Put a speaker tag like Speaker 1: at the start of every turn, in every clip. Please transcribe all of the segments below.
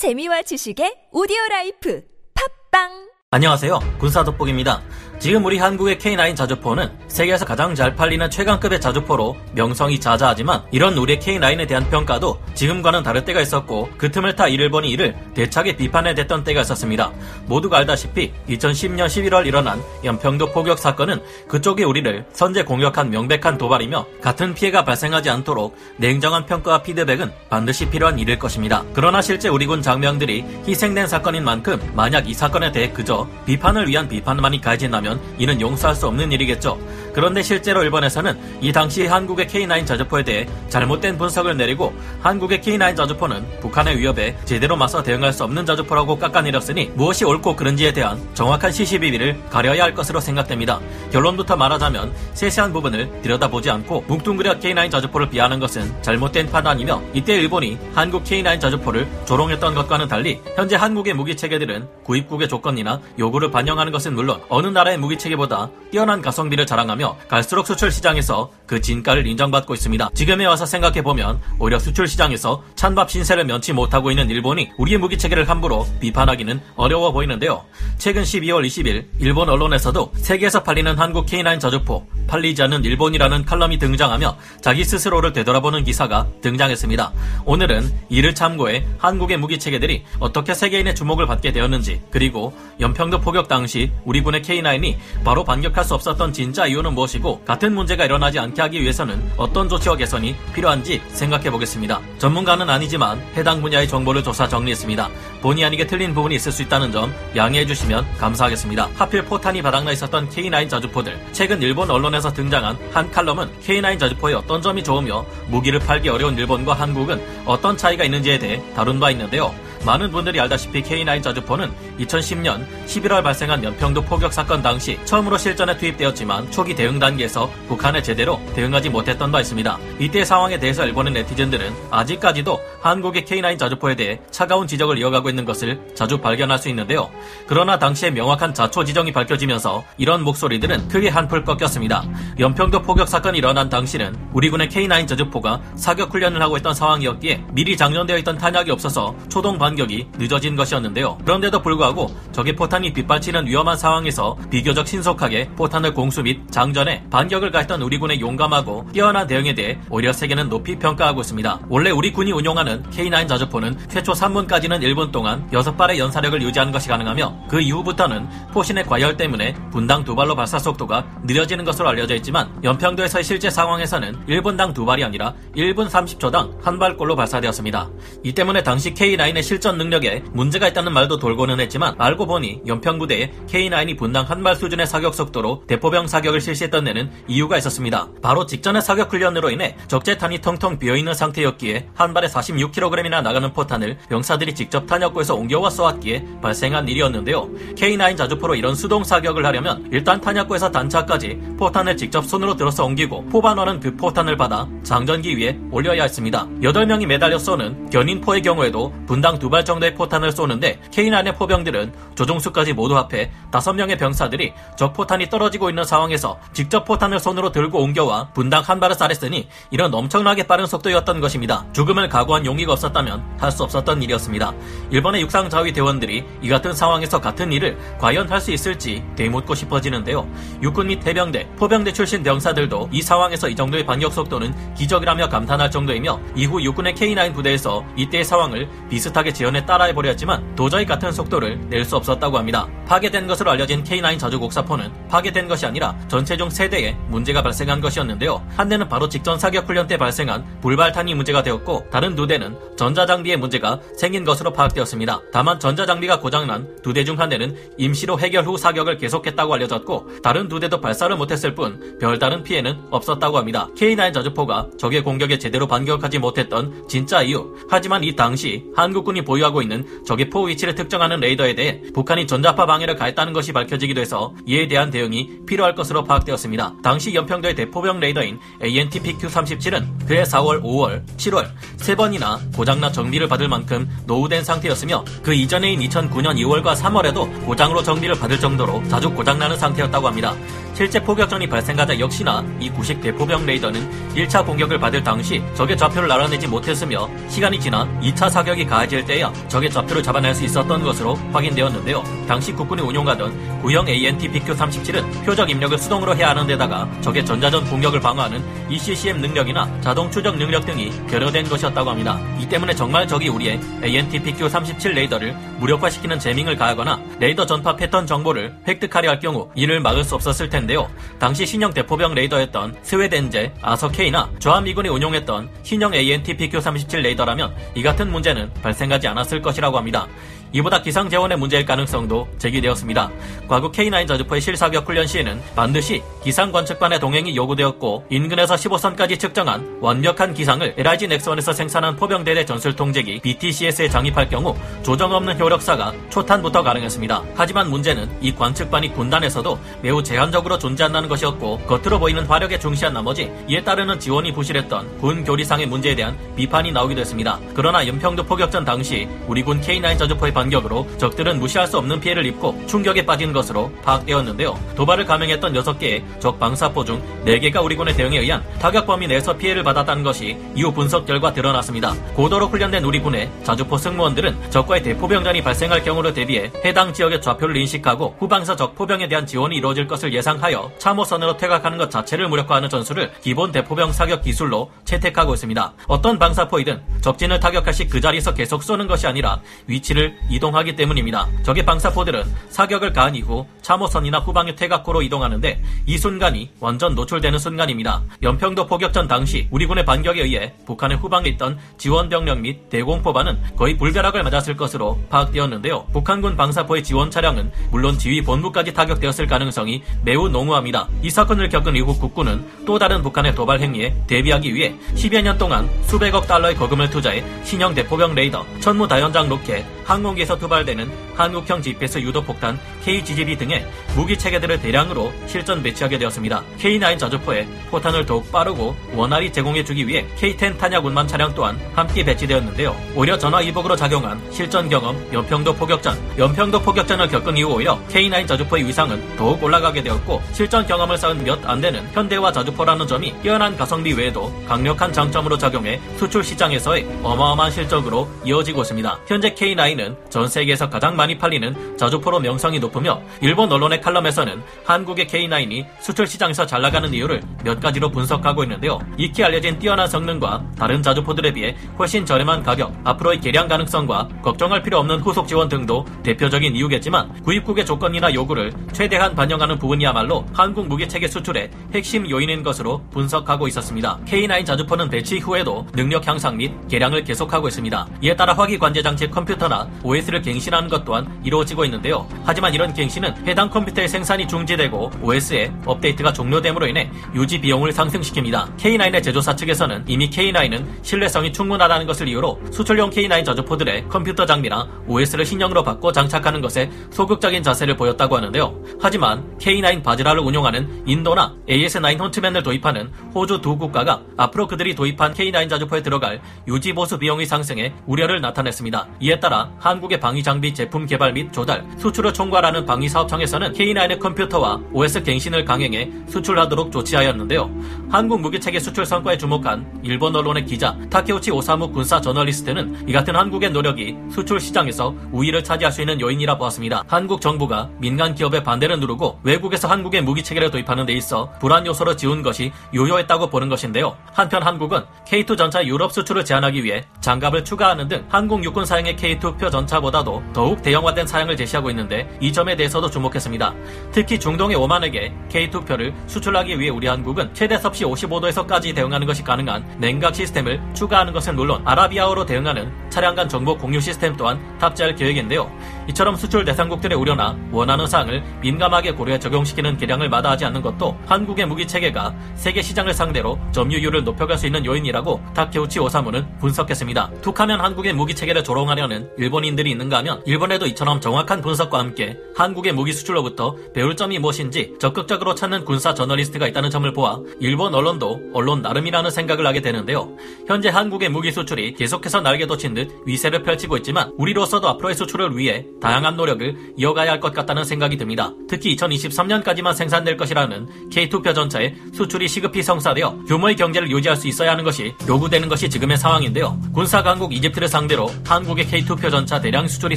Speaker 1: 재미와 지식의 오디오 life. 팟빵
Speaker 2: 안녕하세요. 군사 돋보기입니다. 지금 우리 한국의 K9 자주포는 세계에서 가장 잘 팔리는 최강급의 자주포로 명성이 자자하지만 이런 우리의 K9에 대한 평가도 지금과는 다를 때가 있었고 그 틈을 타 일본이 이를 대차게 비판해 댔던 때가 있었습니다. 모두가 알다시피 2010년 11월 일어난 연평도 포격 사건은 그쪽이 우리를 선제 공격한 명백한 도발이며 같은 피해가 발생하지 않도록 냉정한 평가와 피드백은 반드시 필요한 일일 것입니다. 그러나 실제 우리 군 장병들이 희생된 사건인 만큼 만약 이 사건에 대해 그저 비판을 위한 비판만이 가해진다면 이는 용서할 수 없는 일이겠죠. 그런데 실제로 일본에서는 이 당시 한국의 K9 자주포에 대해 잘못된 분석을 내리고 한국의 K9 자주포는 북한의 위협에 제대로 맞서 대응할 수 없는 자주포라고 깎아내렸으니 무엇이 옳고 그른지에 대한 정확한 시시비비를 가려야 할 것으로 생각됩니다. 결론부터 말하자면 세세한 부분을 들여다보지 않고 뭉뚱그려 K9 자주포를 비하하는 것은 잘못된 판단이며 이때 일본이 한국 K9 자주포를 조롱했던 것과는 달리 현재 한국의 무기 체계들은 구입국의 조건이나 요구를 반영하는 것은 물론 어느 나라의 무기 체계보다 뛰어난 가성비를 자랑하며 갈수록 수출 시장에서 그 진가를 인정받고 있습니다. 지금에 와서 생각해보면 오히려 수출 시장에서 찬밥 신세를 면치 못하고 있는 일본이 우리의 무기 체계를 함부로 비판하기는 어려워 보이는데요. 최근 12월 20일 일본 언론에서도 세계에서 팔리는 한국 K9 자주포 팔리지 않는 일본이라는 칼럼이 등장하며 자기 스스로를 되돌아보는 기사가 등장했습니다. 오늘은 이를 참고해 한국의 무기 체계들이 어떻게 세계인의 주목을 받게 되었는지 그리고 연평도 포격 당시 우리 군의 K9이 바로 반격할 수 없었던 진짜 이유는 무엇이고 같은 문제가 일어나지 않게 하기 위해서는 어떤 조치와 개선이 필요한지 생각해 보겠습니다. 전문가는 아니지만 해당 분야의 정보를 조사 정리했습니다. 본의 아니게 틀린 부분이 있을 수 있다는 점 양해해 주시면 감사하겠습니다. 하필 포탄이 바닥나 있었던 K9 자주포들 최근 일본 언론에서 등장한 한 칼럼은 K9 자주포의 어떤 점이 좋으며 무기를 팔기 어려운 일본과 한국은 어떤 차이가 있는지에 대해 다룬 바 있는데요. 많은 분들이 알다시피 K9 자주포는 2010년 11월 발생한 연평도 포격 사건 당시 처음으로 실전에 투입되었지만 초기 대응 단계에서 북한에 제대로 대응하지 못했던 바 있습니다. 이때 상황에 대해서 일본의 네티즌들은 아직까지도 한국의 K9 자주포에 대해 차가운 지적을 이어가고 있는 것을 자주 발견할 수 있는데요. 그러나 당시에 명확한 자초 지정이 밝혀지면서 이런 목소리들은 크게 한풀 꺾였습니다. 연평도 포격 사건이 일어난 당시는 우리 군의 K9 자주포가 사격 훈련을 하고 있던 상황이었기에 미리 장전되어 있던 탄약이 없어서 초동 반 격이 늦어진 것이었는데요. 그런데도 불구하고 적의 포탄이 빗발치는 위험한 상황에서 비교적 신속하게 포탄을 공수 및 장전에 반격을 가했던 우리 군의 용감하고 뛰어난 대응에 대해 오히려 세계는 높이 평가하고 있습니다. 원래 우리 군이 운용하는 K9 자주포는 최초 3분까지는 1분 동안 6발의 연사력을 유지하는 것이 가능하며 그 이후부터는 포신의 과열 때문에 분당 두 발로 발사 속도가 느려지는 것으로 알려져 있지만 연평도에서의 실제 상황에서는 1분당 두 발이 아니라 1분 30초당 한 발꼴로 발사되었습니다. 이 때문에 당시 K9의 실전 능력에 문제가 있다는 말도 돌고는 했지만 알고 보니 연평부대에 K9이 분당 한 발 수준의 사격 속도로 대포병 사격을 실시했던 데는 이유가 있었습니다. 바로 직전의 사격 훈련으로 인해 적재탄이 텅텅 비어있는 상태였기에 한 발에 46kg이나 나가는 포탄을 병사들이 직접 탄약고에서 옮겨와 쏘았기에 발생한 일이었는데요. K9 자주포로 이런 수동 사격을 하려면 일단 탄약고에서 단차까지 포탄을 직접 손으로 들어서 옮기고 포반원은 그 포탄을 받아 장전기 위에 올려야 했습니다. 8명이 매달려 쏘는 견인포의 경우에도 분당 두발 정도의 포탄을 쏘는데 K9의 포병들은 조종수까지 모두 합해 5명의 병사들이 적 포탄이 떨어지고 있는 상황에서 직접 포탄을 손으로 들고 옮겨와 분당 한 발을 쌀했으니 이런 엄청나게 빠른 속도였던 것입니다. 죽음을 각오한 용기가 없었다면 할 수 없었던 일이었습니다. 일본의 육상 자위 대원들이 이 같은 상황에서 같은 일을 과연 할 수 있을지 되묻고 싶어지는데요. 육군 및 해병대, 포병대 출신 병사들도 이 상황에서 이 정도의 반격 속도는 기적이라며 감탄할 정도이며 이후 육군의 K9 부대에서 이때의 상황을 비슷하게 따라해보려 했지만 도저히 같은 속도를 낼 수 없었다고 합니다. 파괴된 것으로 알려진 K9 자주곡사포는 파괴된 것이 아니라 전체중 세대에 문제가 발생한 것이었는데요. 한 대는 바로 직전 사격 훈련 때 발생한 불발탄이 문제가 되었고 다른 두 대는 전자장비의 문제가 생긴 것으로 파악되었습니다. 다만 전자장비가 고장난 두 대 중 한 대는 임시로 해결 후 사격을 계속했다고 알려졌고 다른 두 대도 발사를 못했을 뿐 별다른 피해는 없었다고 합니다. K9 자주포가 적의 공격에 제대로 반격하지 못했던 진짜 이유 하지만 이 당시 한국군이 보유하고 있는 적의 포 위치를 특정하는 레이더에 대해 북한이 전자파 방해를 가했다는 것이 밝혀지기도 해서 이에 대한 대응이 필요할 것으로 파악되었습니다. 당시 연평도의 대포병 레이더인 ANTPQ-37은 그해 4월, 5월, 7월 세 번이나 고장나 정비를 받을 만큼 노후된 상태였으며 그 이전해인 2009년 2월과 3월에도 고장으로 정비를 받을 정도로 자주 고장나는 상태였다고 합니다. 실제 포격전이 발생하자 역시나 이 구식 대포병 레이더는 1차 공격을 받을 당시 적의 좌표를 알아내지 못했으며 시간이 지나 2차 사격이 가해질 때야 적의 좌표를 잡아낼 수 있었던 것으로 확인되었는데요. 당시 국군이 운용하던 구형 ANT PQ-37은 표적 입력을 수동으로 해야 하는 데다가 적의 전자전 공격을 방어하는 ECCM 능력이나 자동 추적 능력 등이 결여된 것이었다고 합니다. 이 때문에 정말 적이 우리의 ANT PQ-37 레이더를 무력화시키는 재밍을 가하거나 레이더 전파 패턴 정보를 획득하려 할 경우 이를 막을 수 없었을 텐데 요. 당시 신형 대포병 레이더였던 스웨덴제 아서-K나 조합미군이 운용했던 신형 ANT PQ-37 레이더라면 이 같은 문제는 발생하지 않았을 것이라고 합니다. 이보다 기상 재원의 문제일 가능성도 제기되었습니다. 과거 K9 저주포의 실사격 훈련 시에는 반드시 기상 관측반의 동행이 요구되었고 인근에서 15선까지 측정한 완벽한 기상을 LIG 넥슨에서 생산한 포병대대 전술 통제기 BTCS에 장입할 경우 조정 없는 효력사가 초탄부터 가능했습니다. 하지만 문제는 이 관측반이 군단에서도 매우 제한적으로 존재한다는 것이었고 겉으로 보이는 화력에 중시한 나머지 이에 따르는 지원이 부실했던 군 교리상의 문제에 대한 비판이 나오기도 했습니다. 그러나 연평도 포격전 당시 우리 군 K9 저주포의 반격으로 적들은 무시할 수 없는 피해를 입고 충격에 빠진 것으로 파악되었는데요. 도발을 감행했던 6개의 적 방사포 중 4개가 우리 군의 대응에 의한 타격 범위 내에서 피해를 받았다는 것이 이후 분석 결과 드러났습니다. 고도로 훈련된 우리 군의 자주포 승무원들은 적과의 대포병전이 발생할 경우를 대비해 해당 지역의 좌표를 인식하고 후방서 적 포병에 대한 지원이 이루어질 것을 예상하여 참호선으로 퇴각하는 것 자체를 무력화하는 전술을 기본 대포병 사격 기술로 채택하고 있습니다. 어떤 방사포이든 적진을 타격할 시 그 자리에서 계속 쏘는 것이 아니라 위치를 이동하기 때문입니다. 적의 방사포들은 사격을 가한 이후 참호선이나 후방의 퇴각고로 이동하는데 이 순간이 완전 노출되는 순간입니다. 연평도 포격전 당시 우리 군의 반격에 의해 북한의 후방에 있던 지원 병력 및 대공포반은 거의 불벼락을 맞았을 것으로 파악되었는데요. 북한군 방사포의 지원 차량은 물론 지휘 본부까지 타격되었을 가능성이 매우 농후합니다. 이 사건을 겪은 이후 국군은 또 다른 북한의 도발 행위에 대비하기 위해 10여 년 동안 수백억 달러의 거금을 투자해 신형 대포병 레이더, 천무 다연장 로켓, 항공기에서 투발되는 한국형 GPS 유도폭탄 KGB 등의 무기 체계들을 대량으로 실전 배치하게 되었습니다. K9 자주포에 포탄을 더욱 빠르고 원활히 제공해주기 위해 K10 탄약 운만 차량 또한 함께 배치되었는데요. 오히려 전화위복으로 작용한 실전 경험 연평도 포격전, 연평도 포격전을 겪은 이후 오히려 K9 자주포의 위상은 더욱 올라가게 되었고 실전 경험을 쌓은 몇 안 되는 현대와 자주포라는 점이 뛰어난 가성비 외에도 강력한 장점으로 작용해 수출 시장에서의 어마어마한 실적으로 이어지고 있습니다. 현재 K9은 전 세계에서 가장 많이 팔리는 자주포로 명성이 높으며 일본 언론의 칼럼에서는 한국의 K9이 수출 시장에서 잘 나가는 이유를 몇 가지로 분석하고 있는데요. 익히 알려진 뛰어난 성능과 다른 자주포들에 비해 훨씬 저렴한 가격, 앞으로의 개량 가능성과 걱정할 필요 없는 후속 지원 등도 대표적인 이유겠지만 구입국의 조건이나 요구를 최대한 반영하는 부분이야말로 한국 무기 체계 수출의 핵심 요인인 것으로 분석하고 있었습니다. K9 자주포는 배치 후에도 능력 향상 및 개량을 계속하고 있습니다. 이에 따라 화기 관제 장치 컴퓨터나 OS를 갱신하는 것 또한 이루어지고 있는데요. 하지만 이런 갱신은 해당 컴퓨터의 생산이 중지되고 OS의 업데이트가 종료됨으로 인해 유지 비용을 상승시킵니다. K9의 제조사 측에서는 이미 K9은 신뢰성이 충분하다는 것을 이유로 수출용 K9 저주포들의 컴퓨터 장비나 OS를 신형으로 바꿔 장착하는 것에 소극적인 자세를 보였다고 하는데요. 하지만 K9 바지라를 운용하는 인도나 AS9 헌트맨을 도입하는 호주 두 국가가 앞으로 그들이 도입한 K9 자주포에 들어갈 유지 보수 비용이 상승해 우려를 나타냈습니다. 이에 따라 한국의 방위 장비 제품 개발 및 조달, 수출을 총괄하는 방위 사업청에서는 K9의 컴퓨터와 OS 갱신을 강행해 수출하도록 조치하였는데요. 한국 무기체계 수출 성과에 주목한 일본 언론의 기자 타케우치 오사무 군사 저널리스트는 이 같은 한국의 노력이 수출 시장에서 우위를 차지할 수 있는 요인이라 보았습니다. 한국 정부가 민간 기업의 반대를 누르고 외국에서 한국의 무기 체계를 도입하는 데 있어 불안 요소로 지운 것이 유효했다고 보는 것인데요. 한편 한국은 K2 전차 유럽 수출을 제한하기 위해 장갑을 추가하는 등 한국 육군 사양의 K2 표 전차보다도 더욱 대형화된 사양을 제시하고 있는데 이 점에 대해서도 주목했습니다. 특히 중동의 오만에게 K2 표를 수출하기 위해 우리 한국은 최대 섭씨 55도에서까지 대응하는 것이 가능한 냉각 시스템을 추가하는 것은 물론 아라비아어로 대응하는 차량 간 정보 공유 시스템 또한 탑재할 계획인데요. 이처럼 수출 대상국들의 우려나 원하는 사항을 민감하게 고려해 적용시키는 계량을 마다하지 않는 것도 한국의 무기 체계가 세계 시장을 상대로 점유율을 높여갈 수 있는 요인이라고 타케우치 오사무는 분석했습니다. 툭하면 한국의 무기 체계를 조롱하려는 일본 일본인들이 있는가 하면 일본에도 이처럼 정확한 분석과 함께 한국의 무기 수출로부터 배울 점이 무엇인지 적극적으로 찾는 군사 저널리스트가 있다는 점을 보아 일본 언론도 언론 나름이라는 생각을 하게 되는데요. 현재 한국의 무기 수출이 계속해서 날개 돋친 듯 위세를 펼치고 있지만 우리로서도 앞으로의 수출을 위해 다양한 노력을 이어가야 할 것 같다는 생각이 듭니다. 특히 2023년까지만 생산될 것이라는 K2 표 전차의 수출이 시급히 성사되어 규모의 경제를 유지할 수 있어야 하는 것이 요구되는 것이 지금의 상황인데요. 군사 강국 이집트를 상대로 한국의 K2 표 전차 대량 수출이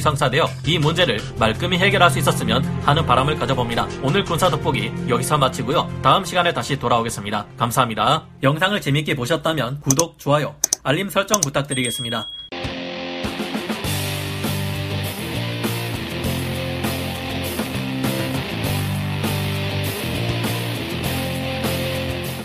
Speaker 2: 성사되어 이 문제를 말끔히 해결할 수 있었으면 하는 바람을 가져봅니다. 오늘 군사 돋보기 여기서 마치고요. 다음 시간에 다시 돌아오겠습니다. 감사합니다. 영상을 재밌게 보셨다면 구독, 좋아요, 알림 설정 부탁드리겠습니다.